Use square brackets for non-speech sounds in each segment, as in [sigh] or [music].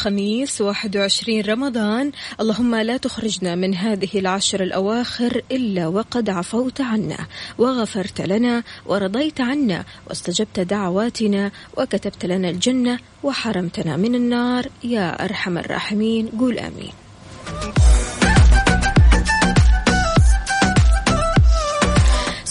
الخميس 21 رمضان. اللهم لا تخرجنا من هذه العشر الأواخر إلا وقد عفوت عنا وغفرت لنا ورضيت عنا واستجبت دعواتنا وكتبت لنا الجنة وحرمتنا من النار. يا أرحم الراحمين. قول آمين.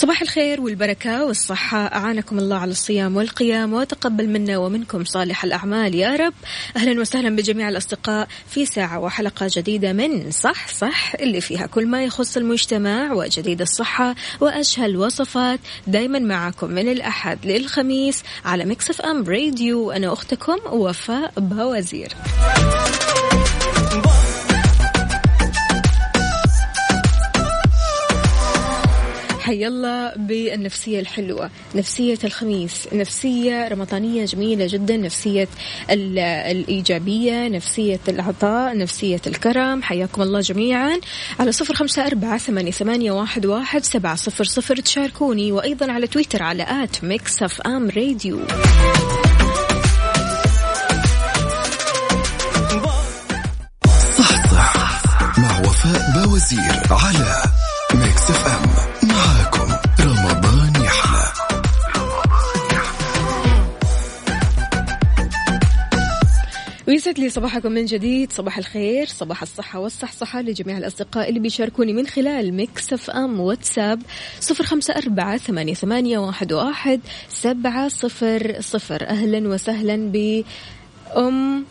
صباح الخير والبركة والصحة. أعانكم الله على الصيام والقيام وتقبل منا ومنكم صالح الأعمال. يا رب. أهلا وسهلا بجميع الأصدقاء في ساعة وحلقة جديدة من صح صح اللي فيها كل ما يخص المجتمع وجديد الصحة وأشهى الوصفات دايما معكم من الأحد للخميس على مكسف أم راديو. أنا أختكم وفاء بوزير حي الله بالنفسية الحلوة نفسية الخميس نفسية رمضانية جميلة جدا نفسية ال- الإيجابية نفسية العطاء نفسية الكرم. حياكم الله جميعا. على صفر خمسة أربعة ثمانية, ثمانية واحد, واحد سبعة صفر صفر تشاركوني. وأيضا على تويتر على at Mix FM Radio صحصح مع وفاء بوزير على ويسعد لي صباحكم من جديد. صباح الخير صباح الصحة والصحصحة لجميع الأصدقاء اللي بيشاركوني من خلال Mix FM واتساب صفر خمسة أربعة ثمانية, ثمانية واحد, واحد سبعة صفر صفر. أهلا وسهلا بأم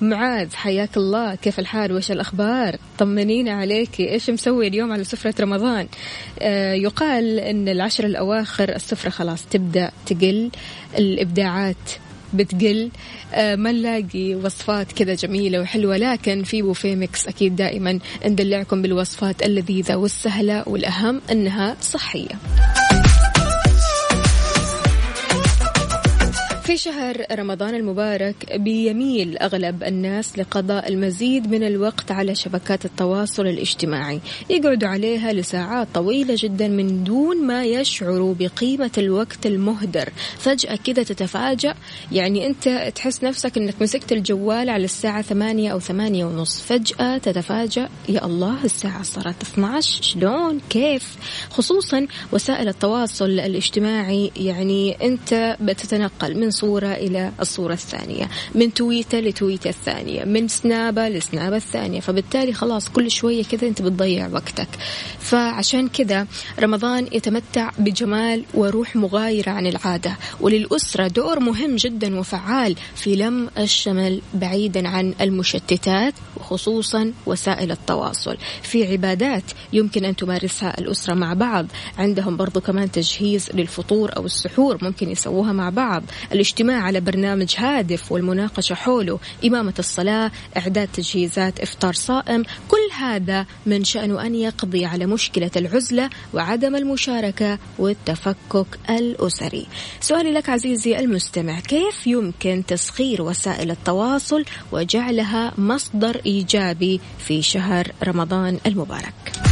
معاذ. حياك الله. كيف الحال؟ وش الأخبار؟ طمنينا عليك. إيش مسوي اليوم على سفرة رمضان؟ آه يقال أن العشر الأواخر السفرة خلاص تبدأ تقل. الإبداعات بتقل. آه، ما نلاقي وصفات كذا جميلة وحلوة لكن في بوفيه ميكس أكيد دائما ندلعكم بالوصفات اللذيذة والسهلة والأهم أنها صحية. في شهر رمضان المبارك بيميل أغلب الناس لقضاء المزيد من الوقت على شبكات التواصل الاجتماعي. يقعدوا عليها لساعات طويلة جدا من دون ما يشعروا بقيمة الوقت المهدر. فجأة كذا تتفاجأ. يعني أنت تحس نفسك أنك مسكت الجوال على الساعة ثمانية أو ثمانية ونص. فجأة تتفاجأ. يا الله الساعة صارت 12 شلون؟ كيف؟ خصوصا وسائل التواصل الاجتماعي. يعني أنت بتتنقل من صورة إلى الصورة الثانية. من تويتة لتويتة الثانية. من سنابة لسنابة الثانية. فبالتالي خلاص كل شوية كذا أنت بتضيع وقتك. فعشان كذا رمضان يتمتع بجمال وروح مغايرة عن العادة. وللأسرة دور مهم جدا وفعال في لم الشمل بعيدا عن المشتتات وخصوصا وسائل التواصل. في عبادات يمكن أن تمارسها الأسرة مع بعض. عندهم برضو كمان تجهيز للفطور أو السحور ممكن يسووها مع بعض. الاجتماع على برنامج هادف والمناقشة حوله. إمامة الصلاة إعداد تجهيزات إفطار صائم كل هذا من شأنه أن يقضي على مشكلة العزلة وعدم المشاركة والتفكك الأسري. سؤالي لك عزيزي المستمع كيف يمكن تسخير وسائل التواصل وجعلها مصدر إيجابي في شهر رمضان المبارك؟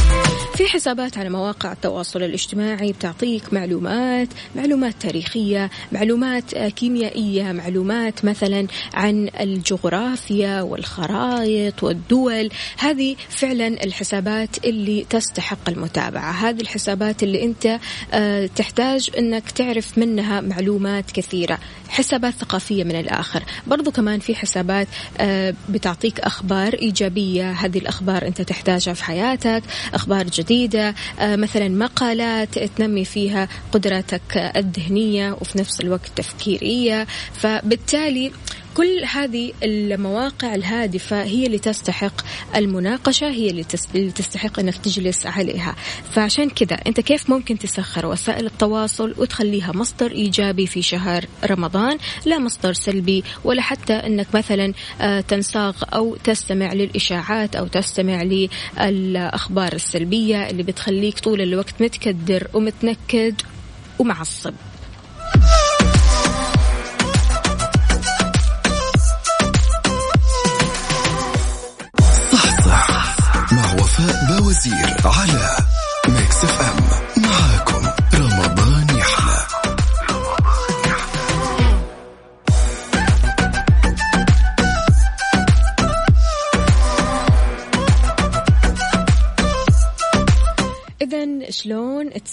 في حسابات على مواقع التواصل الاجتماعي بتعطيك معلومات معلومات تاريخية معلومات كيميائية معلومات مثلا عن الجغرافيا والخرائط والدول. هذه فعلا الحسابات اللي تستحق المتابعة. هذه الحسابات اللي أنت آه، تحتاج إنك تعرف منها معلومات كثيرة. حسابات ثقافية من الآخر. برضو كمان في حسابات آه، بتعطيك أخبار إيجابية. هذه الأخبار أنت تحتاجها في حياتك. أخبار جديدة آه، مثلا مقالات تنمي فيها قدراتك الذهنية وفي نفس الوقت تفكيرية. فبالتالي كل هذه المواقع الهادفة هي اللي تستحق المناقشة هي اللي تستحق أنك تجلس عليها. فعشان كذا أنت كيف ممكن تسخر وسائل التواصل وتخليها مصدر إيجابي في شهر رمضان لا مصدر سلبي ولا حتى أنك مثلا آه، تنساق أو تستمع للإشاعات أو تستمع للأخبار السلبية اللي بتخليك طول الوقت متكدر ومتنكد ومعصب.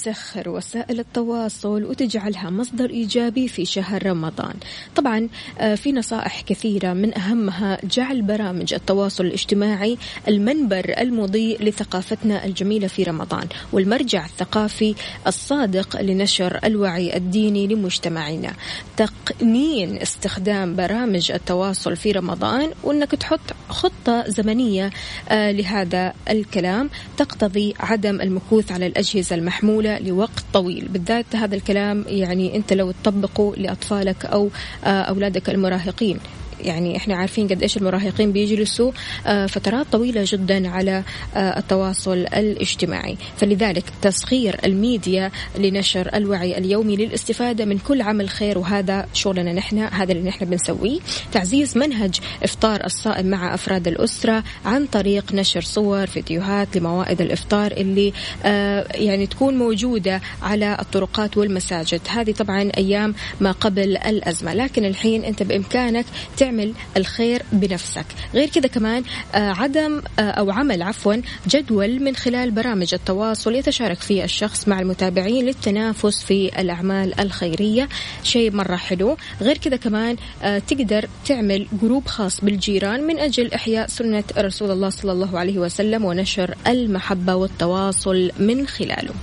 تسخر وسائل التواصل وتجعلها مصدر إيجابي في شهر رمضان. طبعا آه، في نصائح كثيرة من أهمها جعل برامج التواصل الاجتماعي المنبر المضيء لثقافتنا الجميلة في رمضان والمرجع الثقافي الصادق لنشر الوعي الديني لمجتمعنا. تقنين استخدام برامج التواصل في رمضان وأنك تحط خطة زمنية آه، لهذا الكلام. تقتضي عدم المكوث على الأجهزة المحمولة لوقت طويل. بالذات هذا الكلام يعني أنت لو تطبقه لأطفالك أو آه، أولادك المراهقين. يعني إحنا عارفين قد إيش المراهقين بيجلسوا آه، فترات طويلة جدا على آه، التواصل الاجتماعي. فلذلك تسخير الميديا لنشر الوعي اليومي للاستفادة من كل عمل خير وهذا شغلنا نحن هذا اللي نحن بنسويه. تعزيز منهج إفطار الصائم مع أفراد الأسرة عن طريق نشر صور فيديوهات لموائد الإفطار اللي آه، يعني تكون موجودة على الطرقات والمساجد. هذه طبعا أيام ما قبل الأزمة. لكن الحين أنت بإمكانك تعمل الخير بنفسك. غير كذا كمان آه، عدم آه، أو عمل عفوا جدول من خلال برامج التواصل يتشارك فيه الشخص مع المتابعين للتنافس في الأعمال الخيرية. شيء مرة حلو. غير كذا كمان آه، تقدر تعمل جروب خاص بالجيران من أجل إحياء سنة رسول الله صلى الله عليه وسلم ونشر المحبة والتواصل من خلاله.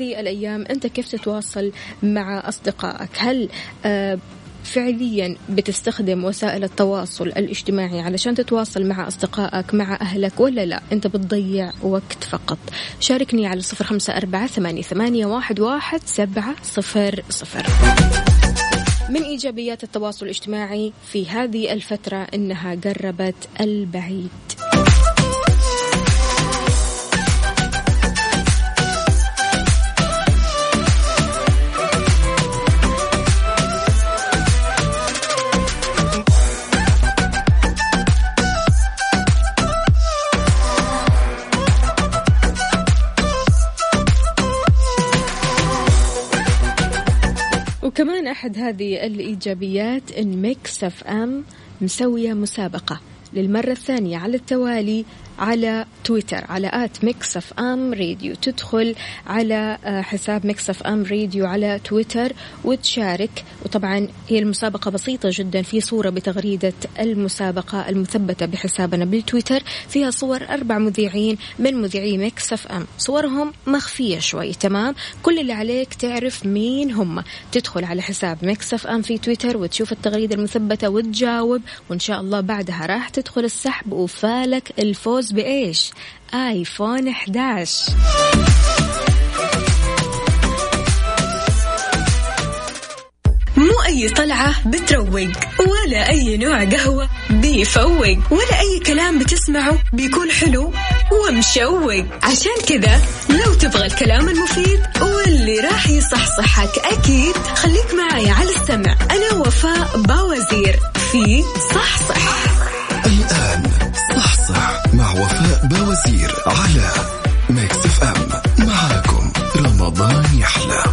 هذه الأيام أنت كيف تتواصل مع أصدقائك؟ هل آه، فعليا بتستخدم وسائل التواصل الاجتماعي علشان تتواصل مع أصدقائك مع أهلك ولا لا؟ أنت بتضيع وقت فقط. شاركني على صفر خمسة أربعة ثمانية, واحد, سبعة صفر صفر. من إيجابيات التواصل الاجتماعي في هذه الفترة إنها قربت البعيد. وكمان أحد هذه الإيجابيات إن Mix FM مسوية مسابقة للمرة الثانية على التوالي على تويتر على at Mix FM Radio. تدخل على آه، حساب Mix FM Radio على تويتر وتشارك. وطبعا هي المسابقة بسيطة جدا في صورة بتغريدة المسابقة المثبتة بحسابنا بالتويتر. فيها صور أربع مذيعين من مذيعي Mix FM. صورهم مخفية شوي تمام؟ كل اللي عليك تعرف مين هم. تدخل على حساب Mix FM في تويتر وتشوف التغريدة المثبتة وتجاوب. وإن شاء الله بعدها راح تدخل السحب وفالك الفوز بإيش؟ آيفون 11 مو أي طلعة بتروق ولا أي نوع قهوة بيفوق ولا أي كلام بتسمعه بيكون حلو ومشوق. عشان كذا لو تبغى الكلام المفيد واللي راح يصحصحك أكيد خليك معي على السمع. أنا وفاء باوزير في صحصح. الآن وفاء بوزير على Mix FM معاكم. رمضان يحلى.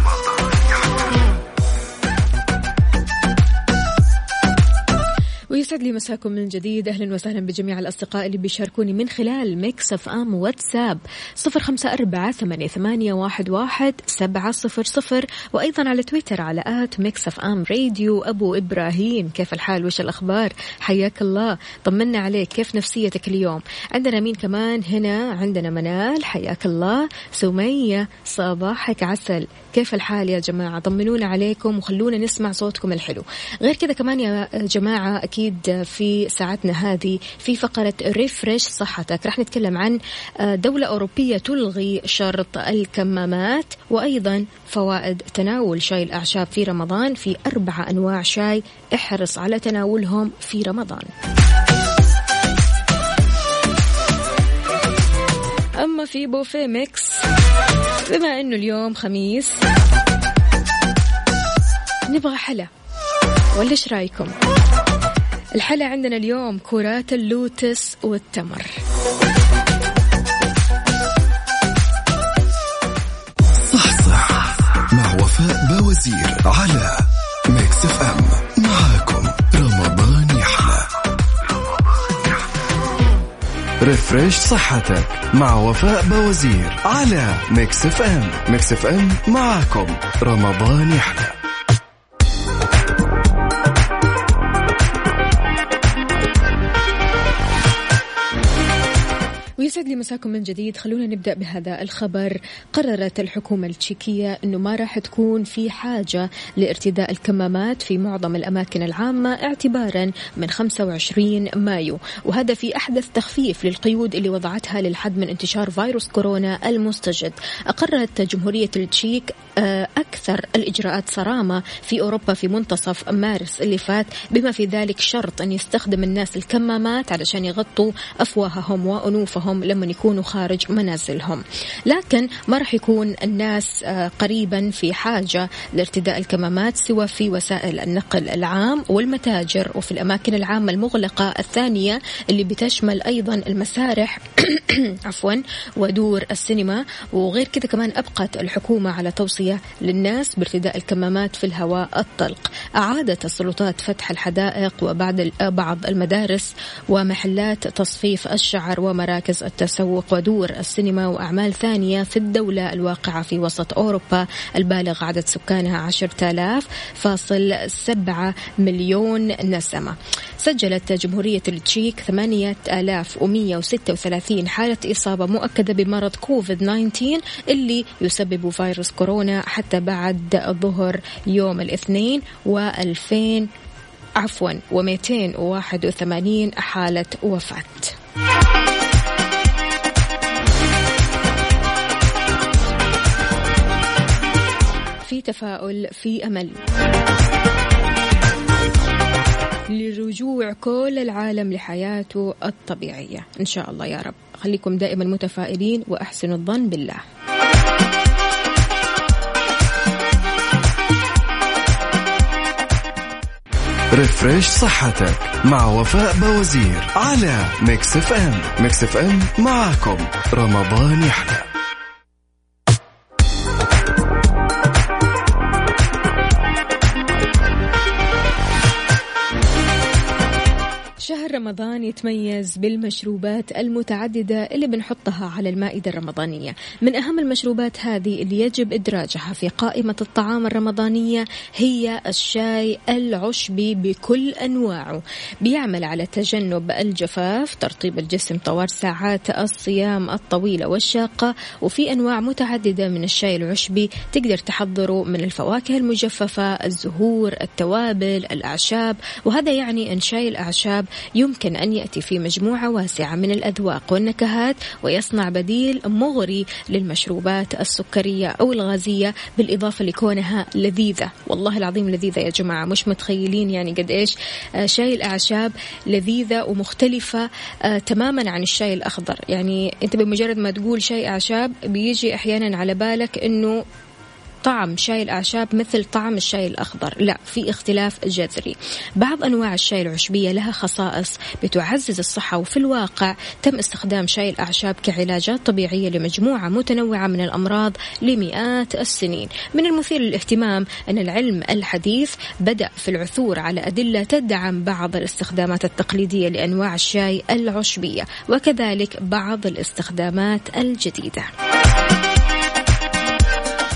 ويسعد لي مساكم من جديد. أهلا وسهلا بجميع الأصدقاء اللي بيشاركوني من خلال Mix FM واتساب. صفر خمسة أربعة ثمانية واحد واحد سبعة صفر صفر. وأيضا على تويتر على at Mix FM Radio. أبو إبراهيم كيف الحال؟ وش الأخبار؟ حياك الله. طمنا عليك. كيف نفسيتك اليوم؟ عندنا مين كمان؟ هنا عندنا منال. حياك الله. سمية صباحك عسل. كيف الحال يا جماعة؟ طمنونا عليكم وخلونا نسمع صوتكم الحلو. غير كذا كمان يا جماعة في ساعتنا هذه في فقرة refresh صحتك. راح نتكلم عن دولة أوروبية تلغي شرط الكمامات وأيضا فوائد تناول شاي الأعشاب في رمضان في أربعة أنواع شاي. احرص على تناولهم في رمضان. أما في بوفيه Mix بما أنه اليوم خميس نبغى حلا. ولا إيش رأيكم؟ الحلا عندنا اليوم كرات اللوتس والتمر. صحصح مع وفاء بوزير على Mix FM معاكم رمضان يحلى. refresh صحتك مع وفاء بوزير على Mix FM Mix FM معاكم رمضان يحلى. يسعد لي مساكم من جديد. خلونا نبدأ بهذا الخبر. قررت الحكومة التشيكية أنه ما راح تكون في حاجة لارتداء الكمامات في معظم الأماكن العامة اعتبارا من 25 مايو. وهذا في أحدث تخفيف للقيود اللي وضعتها للحد من انتشار فيروس كورونا المستجد. أقرت جمهورية التشيك آه، أكثر الإجراءات صرامة في أوروبا في منتصف مارس اللي فات بما في ذلك شرط أن يستخدم الناس الكمامات علشان يغطوا أفواههم وأنوفهم لما يكونوا خارج منازلهم. لكن ما راح يكون الناس آه، قريبا في حاجة لارتداء الكمامات سوى في وسائل النقل العام والمتاجر وفي الأماكن العامة المغلقة. الثانية اللي بتشمل أيضا المسارح [coughs] عفوا ودور السينما. وغير كذا كمان أبقت الحكومة على توصية للناس بارتداء الكمامات في الهواء الطلق. أعادت السلطات فتح الحدائق وبعد بعض المدارس ومحلات تصفيف الشعر ومراكز التسوق ودور السينما وأعمال ثانية في الدولة الواقعة في وسط أوروبا. البالغ عدد سكانها عشرة آلاف فاصل سبعة مليون نسمة. سجلت جمهورية التشيك ثمانية آلاف ومية وستة وثلاثين حالة إصابة مؤكدة بمرض كوفيد 19 اللي يسبب فيروس كورونا حتى بعد ظهر يوم الاثنين و2000 عفوا و281 حالة وفاة. تفاؤل في أمل. لرجوع كل العالم لحياته الطبيعية. إن شاء الله يا رب. خليكم دائما متفائلين وأحسنوا الظن بالله. refresh صحتك مع وفاء بوزير على Mix FM Mix FM معاكم. رمضان يحلى. رمضان يتميز بالمشروبات المتعددة اللي بنحطها على المائدة الرمضانية. من أهم المشروبات هذه اللي يجب إدراجها في قائمة الطعام الرمضانية هي الشاي العشبي بكل أنواعه. بيعمل على تجنب الجفاف ترطيب الجسم طوال ساعات الصيام الطويلة والشاقة. وفي أنواع متعددة من الشاي العشبي تقدر تحضره من الفواكه المجففة الزهور التوابل الأعشاب. وهذا يعني أن شاي الأعشاب يمكن أن يأتي في مجموعة واسعة من الأذواق والنكهات ويصنع بديل مغري للمشروبات السكرية أو الغازية بالإضافة لكونها لذيذة. والله العظيم لذيذة يا جماعة مش متخيلين يعني قد إيش آه، شاي الأعشاب لذيذة ومختلفة آه، تماما عن الشاي الأخضر. يعني أنت بمجرد ما تقول شاي أعشاب بيجي أحيانا على بالك أنه طعم شاي الأعشاب مثل طعم الشاي الأخضر. لا في اختلاف جذري. بعض أنواع الشاي العشبية لها خصائص بتعزز الصحة وفي الواقع تم استخدام شاي الأعشاب كعلاجات طبيعية لمجموعة متنوعة من الأمراض لمئات السنين. من المثير للاهتمام أن العلم الحديث بدأ في العثور على أدلة تدعم بعض الاستخدامات التقليدية لأنواع الشاي العشبية وكذلك بعض الاستخدامات الجديدة.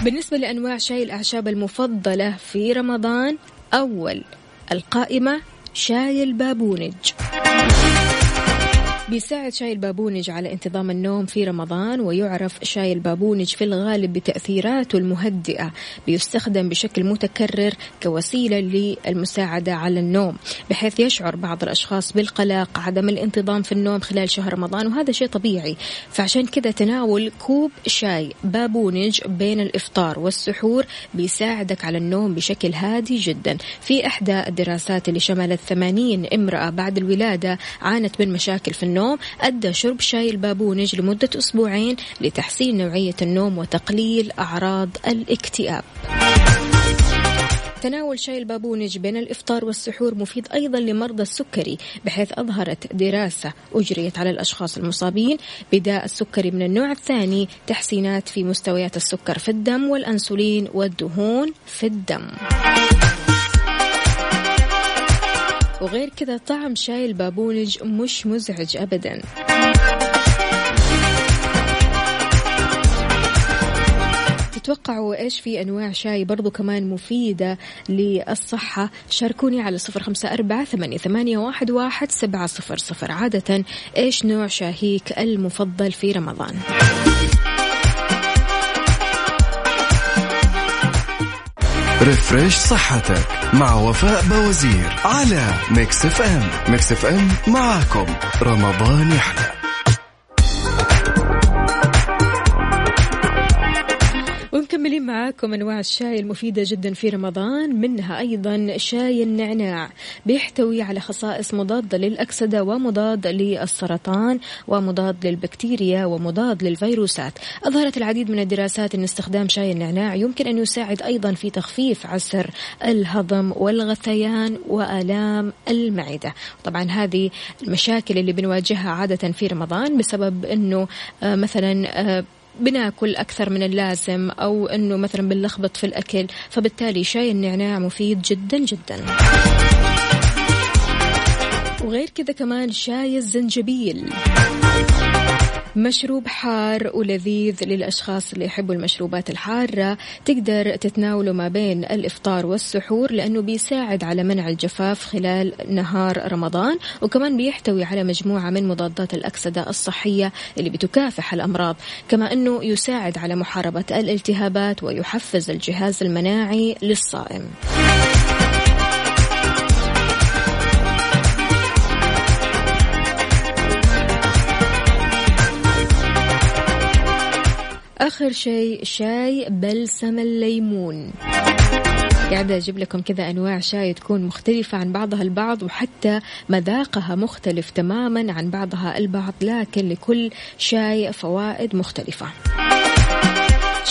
بالنسبة لأنواع شاي الأعشاب المفضلة في رمضان أول القائمة شاي البابونج. بيساعد شاي البابونج على انتظام النوم في رمضان ويعرف شاي البابونج في الغالب بتأثيراته المهدئة بيستخدم بشكل متكرر كوسيلة للمساعدة على النوم بحيث يشعر بعض الأشخاص بالقلق عدم الانتظام في النوم خلال شهر رمضان وهذا شيء طبيعي. فعشان كذا تناول كوب شاي بابونج بين الإفطار والسحور بيساعدك على النوم بشكل هادي جدا. في إحدى الدراسات اللي شملت 80 امرأة بعد الولادة عانت من مشاكل في النوم. النوم أدى شرب شاي البابونج لمدة أسبوعين لتحسين نوعية النوم وتقليل أعراض الاكتئاب. تناول شاي البابونج بين الإفطار والسحور مفيد أيضا لمرضى السكري بحيث أظهرت دراسة أجريت على الأشخاص المصابين بداء السكري من النوع الثاني تحسينات في مستويات السكر في الدم والأنسولين والدهون في الدم. وغير كذا طعم شاي البابونج مش مزعج أبدا. تتوقعوا إيش في أنواع شاي برضو كمان مفيدة للصحة؟ شاركوني على صفر خمسة أربعة ثمانية, واحد, واحد سبعة صفر صفر. عادة إيش نوع شاهيك المفضل في رمضان؟ refresh صحتك مع وفاء باوزير على Mix FM. Mix FM معاكم. رمضان يحلى. ومكملين معاكم أنواع الشاي المفيدة جدا في رمضان منها أيضا شاي النعناع. بيحتوي على خصائص مضادة للأكسدة ومضاد للسرطان ومضاد للبكتيريا ومضاد للفيروسات. أظهرت العديد من الدراسات أن استخدام شاي النعناع يمكن أن يساعد أيضا في تخفيف عسر الهضم والغثيان وآلام المعدة. طبعا هذه المشاكل اللي بنواجهها عادة في رمضان بسبب أنه آه، مثلا آه، بناكل أكثر من اللازم أو أنه مثلا بنلخبط في الأكل فبالتالي شاي النعناع مفيد جدا جدا. وغير كذا كمان شاي الزنجبيل. مشروب حار ولذيذ للأشخاص اللي يحبوا المشروبات الحارة. تقدر تتناوله ما بين الإفطار والسحور لأنه بيساعد على منع الجفاف خلال نهار رمضان وكمان بيحتوي على مجموعة من مضادات الأكسدة الصحية اللي بتكافح الأمراض. كما أنه يساعد على محاربة الالتهابات ويحفز الجهاز المناعي للصائم. آخر شيء شاي بلسم الليمون. قاعدة أجيب لكم كذا أنواع شاي تكون مختلفة عن بعضها البعض وحتى مذاقها مختلف تماما عن بعضها البعض لكن لكل شاي فوائد مختلفة.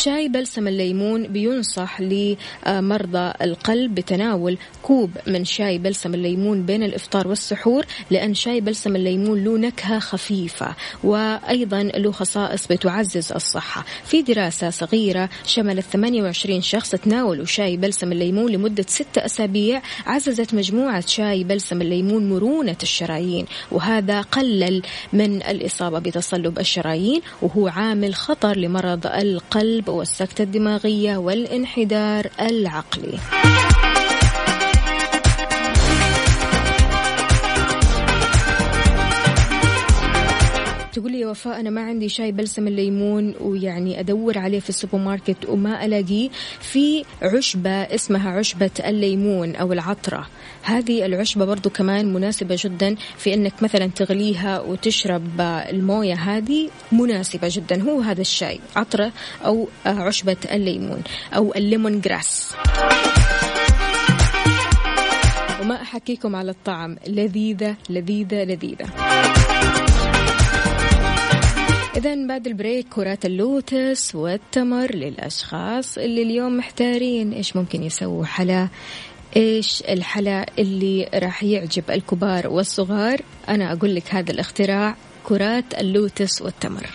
شاي بلسم الليمون بينصح لمرضى القلب بتناول كوب من شاي بلسم الليمون بين الإفطار والسحور لأن شاي بلسم الليمون له نكهة خفيفة وأيضا له خصائص بتعزز الصحة. في دراسة صغيرة شملت 28 شخص تناولوا شاي بلسم الليمون لمدة ستة أسابيع عززت مجموعة شاي بلسم الليمون مرونة الشرايين وهذا قلل من الإصابة بتصلب الشرايين وهو عامل خطر لمرض القلب والسكتة الدماغية والانحدار العقلي. تقول لي يا وفاء أنا ما عندي شاي بلسم الليمون ويعني أدور عليه في السوبر ماركت وما ألاقيه. في عشبة اسمها عشبة الليمون أو العطرة. هذه العشبة برضو كمان مناسبة جدا في أنك مثلا تغليها وتشرب الموية. هذه مناسبة جدا هو هذا الشاي عطرة أو عشبة الليمون أو ال lemongrass. وما أحكيكم على الطعم لذيذة لذيذة لذيذة. إذا بعد ال break كرات اللوتس والتمر للأشخاص اللي اليوم محتارين إيش ممكن يسووا حلا إيش الحلا اللي راح يعجب الكبار والصغار. أنا أقول لك هذا الاختراع كرات اللوتس والتمر.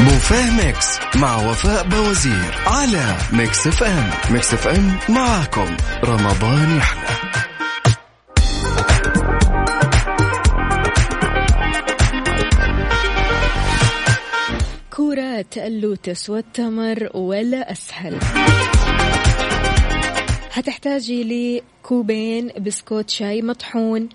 بوفيه Mix مع وفاء باوزير على Mix FM. Mix FM معاكم. رمضان يحلى. اللوتس والتمر ولا أسهل هتحتاجي لكوبين بسكوت شاي مطحون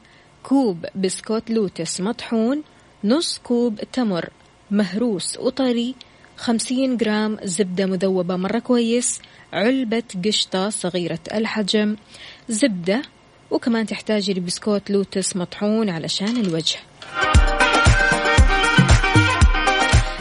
كوب بسكوت لوتس مطحون نص كوب تمر مهروس وطري خمسين جرام زبدة مذوبة مرة كويس علبة قشطة صغيرة الحجم زبدة وكمان تحتاجي لبسكوت لوتس مطحون علشان الوجه.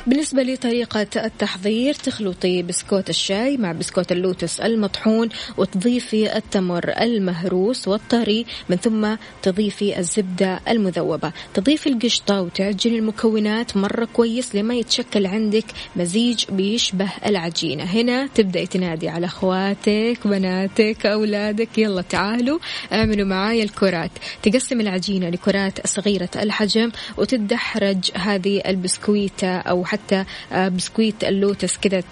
بالنسبة لطريقة التحضير تخلطي بسكوت الشاي مع بسكوت اللوتس المطحون وتضيفي التمر المهروس والطري من ثم تضيفي الزبدة المذوبة. تضيفي القشطة وتعجني المكونات مرة كويس لما يتشكل عندك مزيج بيشبه العجينة. هنا تبدأي تنادي على أخواتك بناتك أولادك. يلا تعالوا اعملوا معايا الكرات. تقسم العجينة لكرات صغيرة الحجم وتدحرج هذه البسكويتة أو حتى آه، بسكويت اللوتس كذا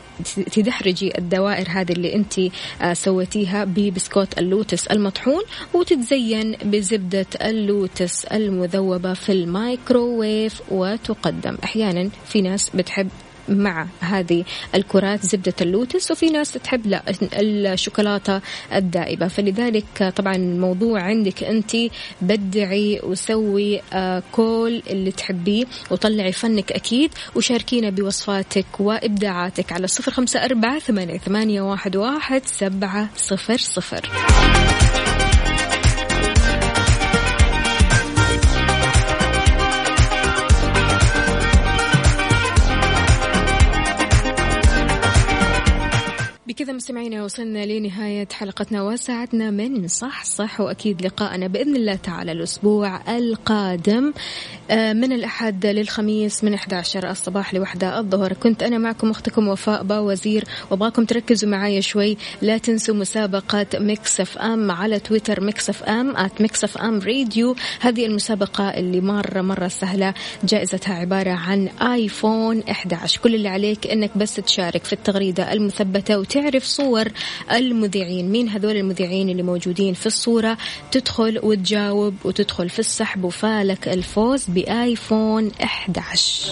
تدحرجي الدوائر هذه اللي انت آه، سويتيها ببسكوت اللوتس المطحون وتتزين بزبدة اللوتس المذوبة في الميكروويف وتقدم. أحيانا في ناس بتحب مع هذه الكرات زبدة اللوتس وفي ناس تحب لا الشوكولاتة الدائبة. فلذلك طبعا الموضوع عندك أنت بدعي وسوي آه، كل اللي تحبيه وطلعي فنك أكيد وشاركينا بوصفاتك وإبداعاتك على صفر خمسة أربعة ثمانية واحد واحد سبعة صفر صفر. بكذا مستمعينا وصلنا لنهاية حلقتنا وساعتنا من صح صح وأكيد لقاءنا بإذن الله تعالى الأسبوع القادم. آه، من الأحد للخميس من 11 الصباح لوحدة الظهر. كنت أنا معكم أختكم وفاء باوزير. وأبغاكم تركزوا معايا شوي لا تنسوا مسابقة Mix FM على تويتر at Mix FM Radio. هذه المسابقة اللي مرة مرة سهلة جائزتها عبارة عن iPhone 11 كل اللي عليك أنك بس تشارك في التغريدة المثبتة وتعرف تعرف صور المذيعين. مين هذول المذيعين اللي موجودين في الصورة؟ تدخل وتجاوب وتدخل في السحب وفالك الفوز بآيفون 11